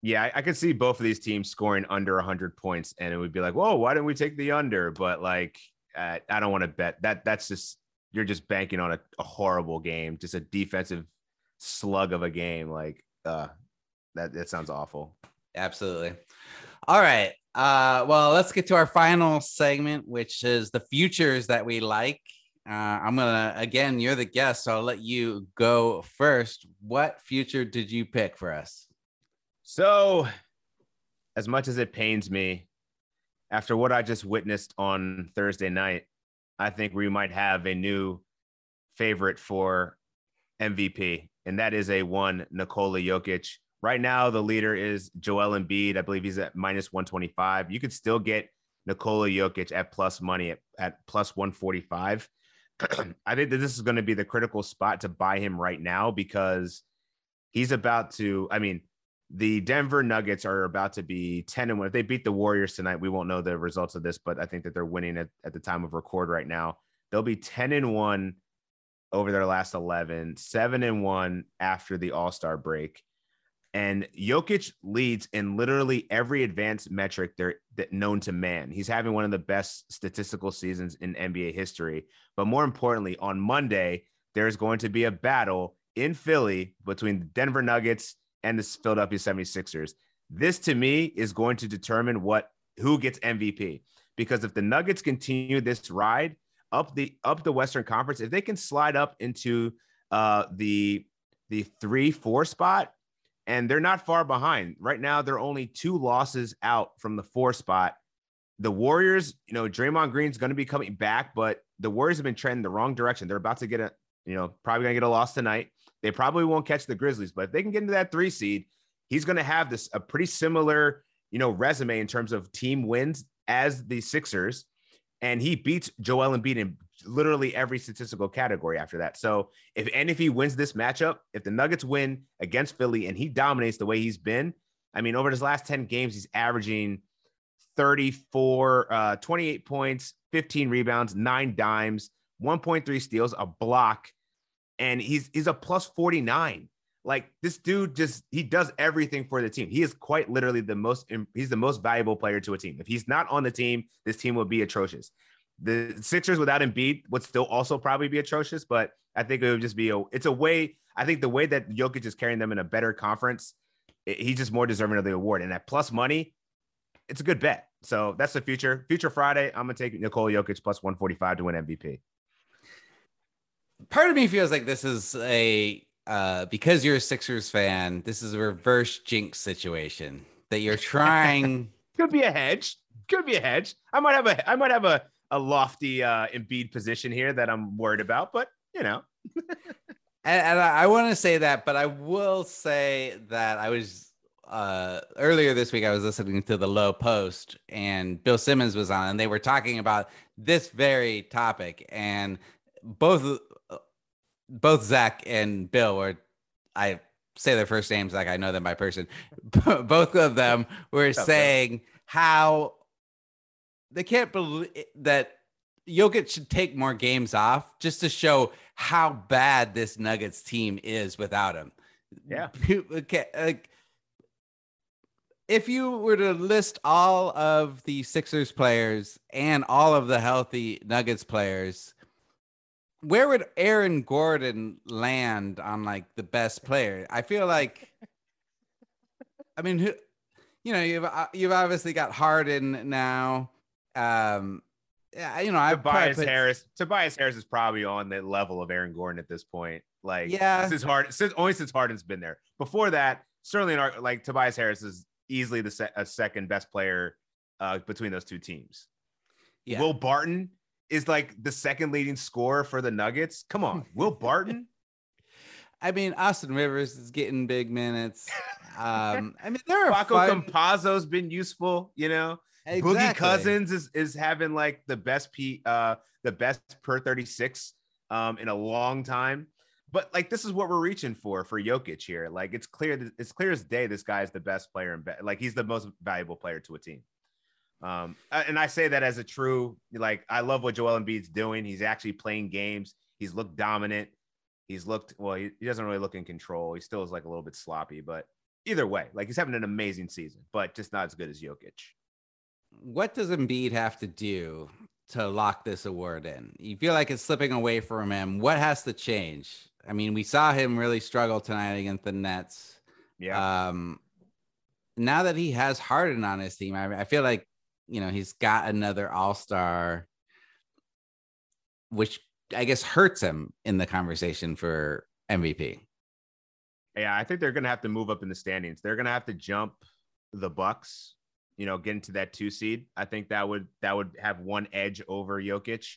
Yeah, I, I could see both of these teams scoring under 100 points, and it would be like, whoa, why didn't we take the under? But like, uh, I don't want to bet that. That's just you're just banking on a, a, horrible game, just a defensive slug of a game. Like, uh, that that sounds awful. Absolutely. All right. Uh, well, let's get to our final segment, which is the futures that we like. Uh, I'm gonna again, you're the guest, so I'll let you go first. What future did you pick for us? So, as much as it pains me, after what I just witnessed on Thursday night, I think we might have a new favorite for MVP, and that is a one Nikola Jokic. Right now, the leader is Joel Embiid. I believe he's at minus 125. You could still get Nikola Jokic at plus money at, at plus 145. I think that this is going to be the critical spot to buy him right now because he's about to, I mean, the Denver Nuggets are about to be 10 and 1. If they beat the Warriors tonight, we won't know the results of this, but I think that they're winning at, at the time of record right now. They'll be 10 and 1 over their last 11, 7 and 1 after the All Star break. And Jokic leads in literally every advanced metric they're known to man. He's having one of the best statistical seasons in NBA history. But more importantly, on Monday, there's going to be a battle in Philly between the Denver Nuggets and the Philadelphia 76ers. This to me is going to determine what who gets MVP because if the Nuggets continue this ride up the up the Western Conference, if they can slide up into uh, the the three four spot, and they're not far behind right now. They're only two losses out from the four spot. The Warriors, you know, Draymond Green's going to be coming back, but the Warriors have been trending the wrong direction. They're about to get a, you know, probably going to get a loss tonight. They probably won't catch the Grizzlies, but if they can get into that three seed, he's going to have this a pretty similar, you know, resume in terms of team wins as the Sixers. And he beats Joel Embiid in literally every statistical category after that. So if and if he wins this matchup, if the Nuggets win against Philly and he dominates the way he's been, I mean, over his last 10 games, he's averaging 34, uh, 28 points, 15 rebounds, nine dimes, 1.3 steals, a block, and he's he's a plus 49. Like this dude just he does everything for the team. He is quite literally the most he's the most valuable player to a team. If he's not on the team, this team would be atrocious. The Sixers without Embiid would still also probably be atrocious, but I think it would just be a it's a way I think the way that Jokic is carrying them in a better conference, eh, he's just more deserving of the award. And at plus money, it's a good bet. So that's the future. Future Friday, I'm gonna take Nikola Jokic plus 145 to win MVP part of me feels like this is a uh, because you're a Sixers fan, this is a reverse jinx situation. that you're trying. Could be a hedge. Could be a hedge. I might have a I might have a a lofty uh Embiid position here that I'm worried about, but you know. and, and I, I want to say that, but I will say that I was uh earlier this week I was listening to the Lowe Post and Bill Simmons was on and they were talking about this very topic and both both Zach and Bill were I say their first names like I know them by person. both of them were saying how they can't believe that Jokic should take more games off just to show how bad this Nuggets team is without him. Yeah. Okay, like if you were to list all of the Sixers players and all of the healthy Nuggets players, where would Aaron Gordon land on like the best player? I feel like, I mean, who, you know, you've uh, you've obviously got Harden now. Um, yeah, you know, I Tobias put, Harris. Tobias Harris is probably on the level of Aaron Gordon at this point. Like, yeah, since Harden, since only since Harden's been there. Before that, certainly, like Tobias Harris is easily the se- a second best player uh, between those two teams. Yeah. Will Barton is like the second leading scorer for the Nuggets. Come on, Will Barton. I mean, Austin Rivers is getting big minutes. Um, I mean, there are Facu fun... Campazzo's been useful, you know. Exactly. Boogie Cousins is is having like the best P uh the best per 36 um in a long time. But like this is what we're reaching for for Jokic here. Like it's clear that it's clear as day this guy is the best player and be- like he's the most valuable player to a team. Um, and I say that as a true, like, I love what Joel Embiid's doing. He's actually playing games. He's looked dominant. He's looked, well, he, he doesn't really look in control. He still is like a little bit sloppy, but either way, like he's having an amazing season, but just not as good as Jokic. What does Embiid have to do to lock this award in? You feel like it's slipping away from him. What has to change? I mean, we saw him really struggle tonight against the Nets. Yeah. Um, now that he has Harden on his team, I, I feel like you know, he's got another all star, which I guess hurts him in the conversation for MVP. Yeah, I think they're going to have to move up in the standings. They're going to have to jump the Bucks, you know, get into that two seed. I think that would that would have one edge over Jokic.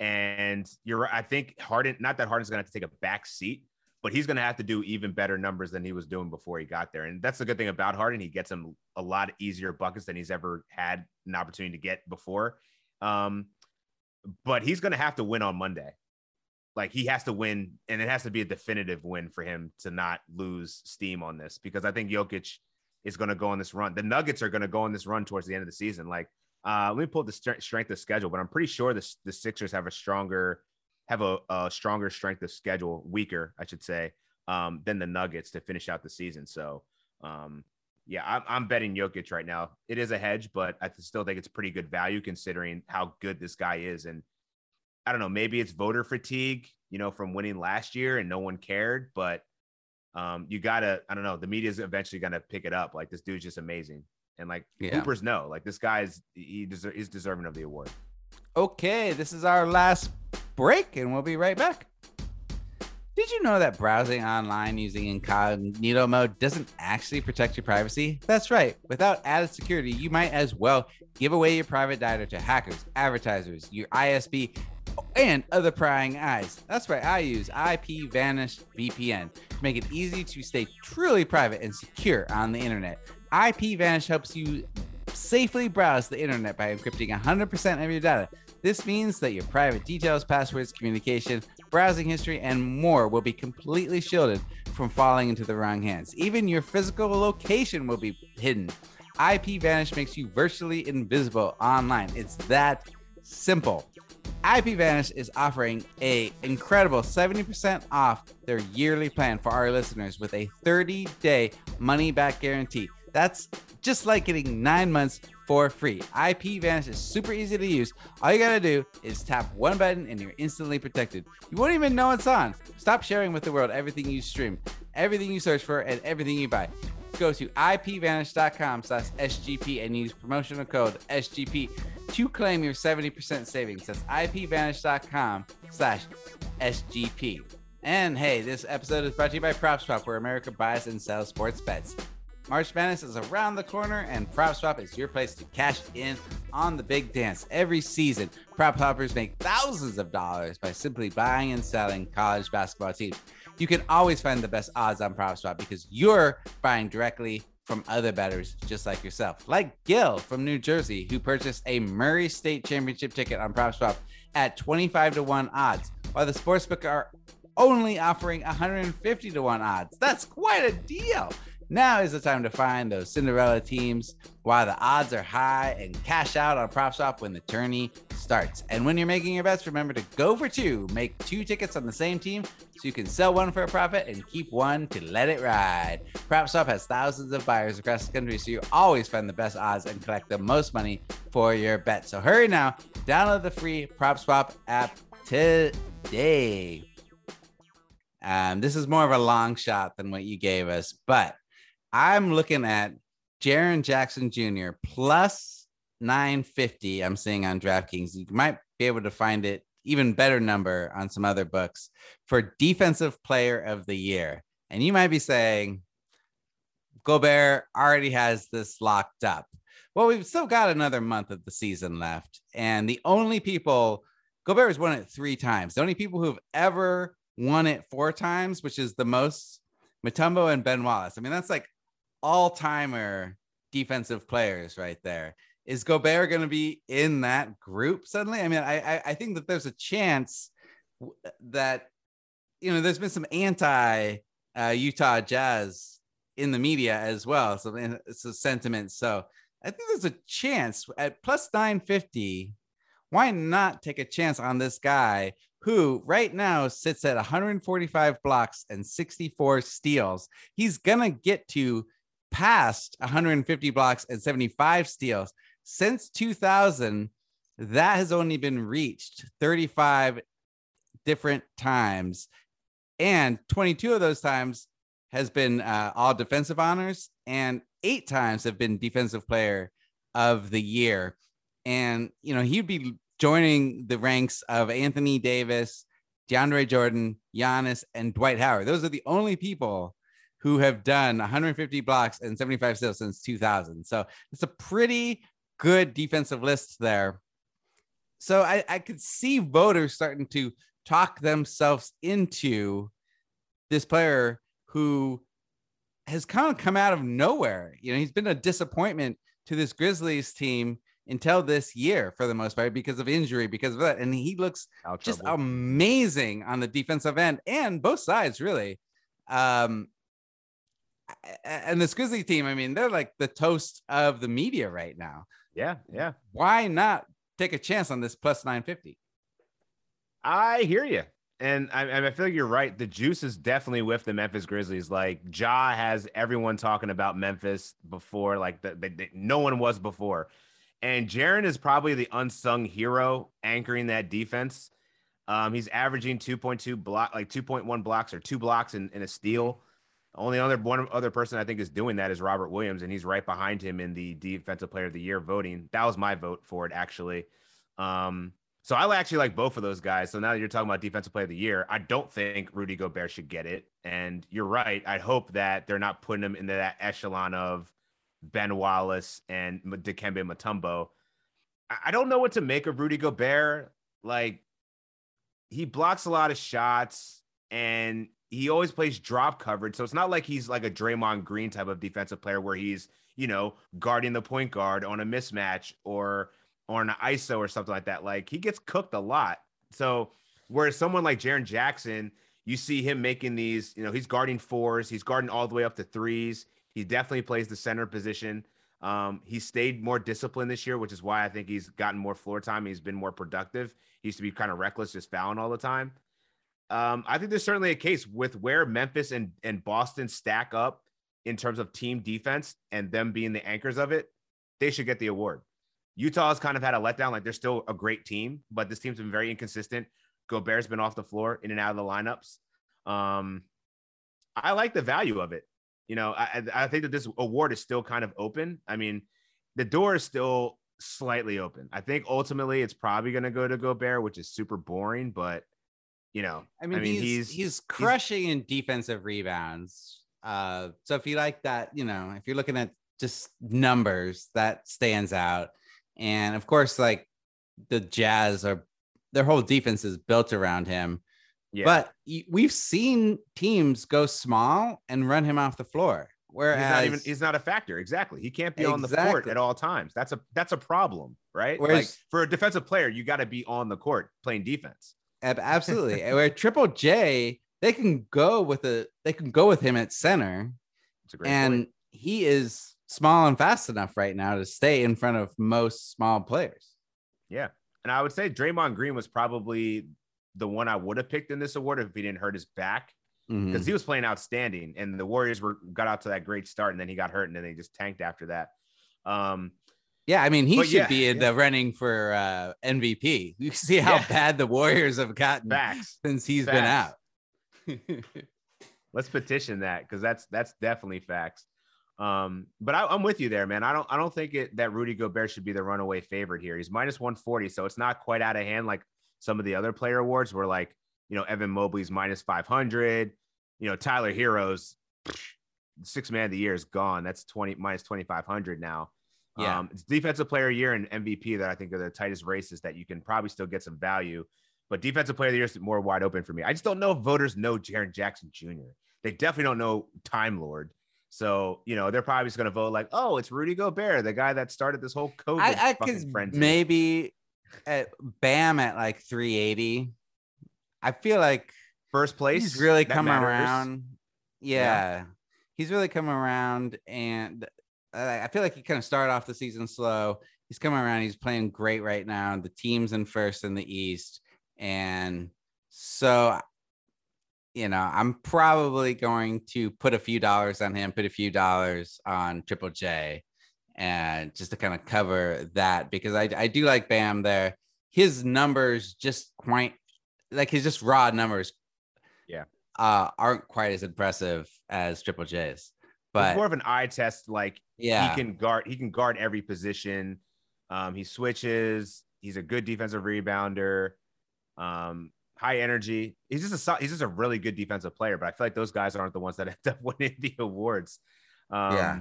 And you're. I think Harden, not that Harden's going to have to take a back seat, but he's going to have to do even better numbers than he was doing before he got there. And that's the good thing about Harden. He gets him a lot easier buckets than he's ever had an opportunity to get before. Um, but he's going to have to win on Monday. Like he has to win, and it has to be a definitive win for him to not lose steam on this because I think Jokic is going to go on this run. The Nuggets are going to go on this run towards the end of the season. Like, uh, let me pull the strength of schedule, but I'm pretty sure the, the Sixers have a stronger have a, a stronger strength of schedule, weaker, I should say, um, than the Nuggets to finish out the season. So, um, yeah, I'm, I'm betting Jokic right now. It is a hedge, but I still think it's pretty good value considering how good this guy is. And I don't know, maybe it's voter fatigue, you know, from winning last year and no one cared, but um, you gotta, I don't know, the media's eventually gonna pick it up. Like this dude's just amazing. And like yeah. Hoopers know, like this guy's he deser- he's deserving of the award. Okay, this is our last break and we'll be right back. Did you know that browsing online using incognito mode doesn't actually protect your privacy? That's right. Without added security, you might as well give away your private data to hackers, advertisers, your ISP, and other prying eyes. That's right, I use IPVanish VPN to make it easy to stay truly private and secure on the internet. IPVanish helps you safely browse the internet by encrypting 100% of your data. This means that your private details, passwords, communication, browsing history, and more will be completely shielded from falling into the wrong hands. Even your physical location will be hidden. IPVanish makes you virtually invisible online. It's that simple. IPVanish is offering a incredible 70% off their yearly plan for our listeners with a 30-day money-back guarantee. That's just like getting nine months for free. IPVanish is super easy to use. All you gotta do is tap one button and you're instantly protected. You won't even know it's on. Stop sharing with the world everything you stream, everything you search for, and everything you buy. Go to ipvanish.com slash SGP and use promotional code SGP to claim your 70% savings. That's ipvanish.com slash SGP. And hey, this episode is brought to you by PropSwap, where America buys and sells sports bets. March Madness is around the corner, and PropSwap is your place to cash in on the big dance. Every season, prop hoppers make thousands of dollars by simply buying and selling college basketball teams. You can always find the best odds on PropSwap because you're buying directly from other bettors just like yourself, like Gil from New Jersey, who purchased a Murray State Championship ticket on Prop PropSwap at 25 to 1 odds, while the sportsbook are only offering 150 to 1 odds. That's quite a deal. Now is the time to find those Cinderella teams while the odds are high and cash out on PropSwap when the tourney starts. And when you're making your bets, remember to go for two. Make two tickets on the same team so you can sell one for a profit and keep one to let it ride. PropSwap has thousands of buyers across the country, so you always find the best odds and collect the most money for your bet. So hurry now, download the free PropSwap app today. Um, this is more of a long shot than what you gave us, but I'm looking at Jaren Jackson Jr. plus 950. I'm seeing on DraftKings. You might be able to find it even better number on some other books for defensive player of the year. And you might be saying, Gobert already has this locked up. Well, we've still got another month of the season left. And the only people, Gobert has won it three times. The only people who've ever won it four times, which is the most, Mutombo and Ben Wallace. I mean, that's like all timer defensive players right there. Is Gobert going to be in that group suddenly? I mean, I, I, I think that there's a chance that you know there's been some anti uh, Utah Jazz in the media as well. So it's a sentiment. So I think there's a chance at plus 950. Why not take a chance on this guy who right now sits at 145 blocks and 64 steals? He's gonna get to past 150 blocks and 75 steals. Since 2000, that has only been reached 35 different times. And 22 of those times has been uh, all defensive honors, and eight times have been defensive player of the year. And, you know, he'd be joining the ranks of Anthony Davis, DeAndre Jordan, Giannis, and Dwight Howard. Those are the only people who have done 150 blocks and 75 steals since 2000. So it's a pretty good defensive list there. So I, I could see voters starting to talk themselves into this player who has kind of come out of nowhere. You know, he's been a disappointment to this Grizzlies team until this year for the most part because of injury, because of that. And he looks just amazing on the defensive end and both sides, really. Um, and this Grizzly team, I mean, they're like the toast of the media right now. Yeah, yeah. Why not take a chance on this plus 950? I hear you. And I, I feel like you're right. The juice is definitely with the Memphis Grizzlies. Like Ja has everyone talking about Memphis before, like the, the, the no one was before. And Jaren is probably the unsung hero anchoring that defense. Um, he's averaging 2.2 block, like 2.1 blocks or two blocks in, in a steal. Only other one other person I think is doing that is Robert Williams, and he's right behind him in the Defensive Player of the Year voting. That was my vote for it, actually. Um, so I actually like both of those guys. So now that you're talking about Defensive Player of the Year, I don't think Rudy Gobert should get it. And you're right. I hope that they're not putting him into that echelon of Ben Wallace and Dikembe Mutombo. I don't know what to make of Rudy Gobert. Like he blocks a lot of shots and he always plays drop coverage. So it's not like he's like a Draymond Green type of defensive player where he's, you know, guarding the point guard on a mismatch or or an ISO or something like that. Like he gets cooked a lot. So whereas someone like Jaren Jackson, you see him making these, you know, he's guarding fours, he's guarding all the way up to threes. He definitely plays the center position. Um, he stayed more disciplined this year, which is why I think he's gotten more floor time. He's been more productive. He used to be kind of reckless, just fouling all the time. Um, I think there's certainly a case with where Memphis and, and Boston stack up in terms of team defense and them being the anchors of it. They should get the award. Utah has kind of had a letdown. Like they're still a great team, but this team's been very inconsistent. Gobert's been off the floor in and out of the lineups. Um, I like the value of it. You know, I, I think that this award is still kind of open. I mean, the door is still slightly open. I think ultimately it's probably going to go to Gobert, which is super boring, but you know, I mean, I mean he's, he's, he's crushing he's, in defensive rebounds. Uh, so if you like that, you know, if you're looking at just numbers, that stands out. And of course, like the Jazz are their whole defense is built around him. Yeah. But we've seen teams go small and run him off the floor. Whereas he's not even he's not a factor. Exactly. He can't be on the court at all times. That's a that's a problem, right? like for a defensive player, you got to be on the court playing defense. Ab- Absolutely. Where Triple J, they can go with a they can go with him at center, It's a great and point. he is small and fast enough right now to stay in front of most small players. Yeah. And I would say Draymond Green was probably the one I would have picked in this award if he didn't hurt his back because he was playing outstanding and the Warriors were got out to that great start and then he got hurt and then they just tanked after that. Um, Yeah, I mean he But should yeah, be in yeah. the running for uh, MVP. You see how Yeah. bad the Warriors have gotten facts. since he's Facts. been out. Let's petition that because that's that's definitely facts. Um, but I, I'm with you there, man. I don't I don't think it that Rudy Gobert should be the runaway favorite here. He's minus 140, so it's not quite out of hand like some of the other player awards where like you know Evan Mobley's minus 500, you know Tyler Herro's six man of the year is gone. That's 20 minus 2500 now. Yeah. Um, it's defensive player year and MVP that I think are the tightest races that you can probably still get some value. But defensive player of the year is more wide open for me. I just don't know if voters know Jaren Jackson Jr. They definitely don't know Time Lord. So, you know, they're probably just going to vote like, oh, it's Rudy Gobert, the guy that started this whole COVID I, I fucking frenzy. maybe at Bam at like 380. I feel like First place. he's really come matters. around. Yeah. he's really come around, and I feel like he kind of started off the season slow. He's coming around. He's playing great right now. The team's in first in the East, and so you know I'm probably going to put a few dollars on him, put a few dollars on Triple J, and just to kind of cover that because I I do like Bam there. His numbers just quite like his just raw numbers Yeah. uh aren't quite as impressive as triple j's It's more of an eye test. Like yeah he can guard, he can guard every position. Um, he switches. He's a good defensive rebounder. Um, high energy. He's just a he's just a really good defensive player. But I feel like those guys aren't the ones that end up winning the awards. Um, Yeah.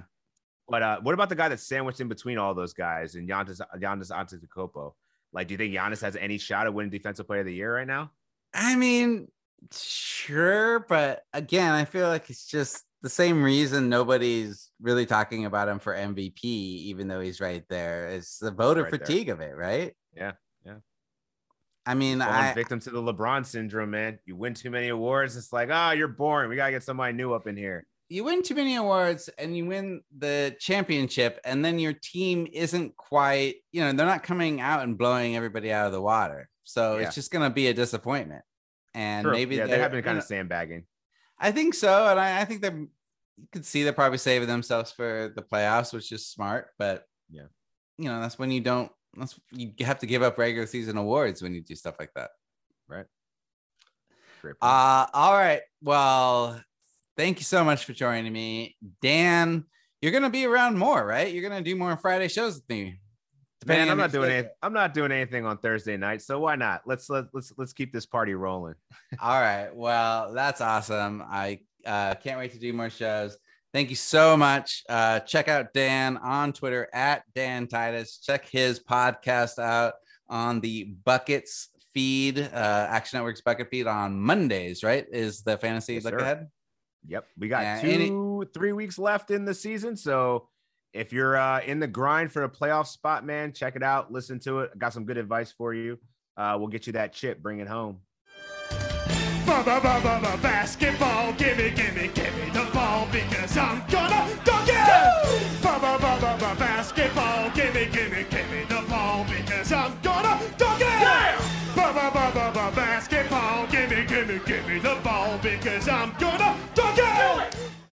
But uh, what about the guy that's sandwiched in between all those guys and Giannis Giannis Antetokounmpo? Like, do you think Giannis has any shot at winning Defensive Player of the Year right now? i mean sure but again i feel like it's just the same reason nobody's really talking about him for mvp even though he's right there it's the voter Right there. fatigue of it right Yeah, yeah. i mean i victim to the LeBron syndrome, man. You win too many awards, it's like, ah, you're boring. We gotta get somebody new up in here. you win too many awards and you win the championship and then your team isn't quite you know they're not coming out and blowing everybody out of the water so Yeah. it's just going to be a disappointment and True. maybe yeah, they're, have been kind of sandbagging. I think so and I, I think they're you could see they're probably saving themselves for the playoffs which is smart but Yeah. you know that's when you don't that's you have to give up regular season awards when you do stuff like that Right. Great point. uh, all right. Well, thank you so much for joining me, Dan. You're gonna be around more, right? You're gonna do more Friday shows with me. Man, I'm not doing it. I'm not doing anything on Thursday night, so why not? Let's let, let's let's keep this party rolling. All right. Well, that's awesome. I uh, can't wait to do more shows. Thank you so much. Uh, check out Dan on Twitter at Dan Titus. Check his podcast out on the Buckets feed, uh, Action Network's Bucket feed on Mondays, right? Is the fantasy Yes, look sir. ahead? Yep, we got Yeah, two, and three weeks left in the season, so if you're uh, in the grind for a playoff spot, man, check it out. Listen to it. I got some good advice for you. Uh, we'll get you that chip. Bring it home. Basketball, gimme, gimme, gimme the ball because I'm gonna dunk it. Basketball, gimme, gimme, gimme the ball because I'm gonna dunk it. Basketball, gimme, gimme, gimme the ball because I'm gonna.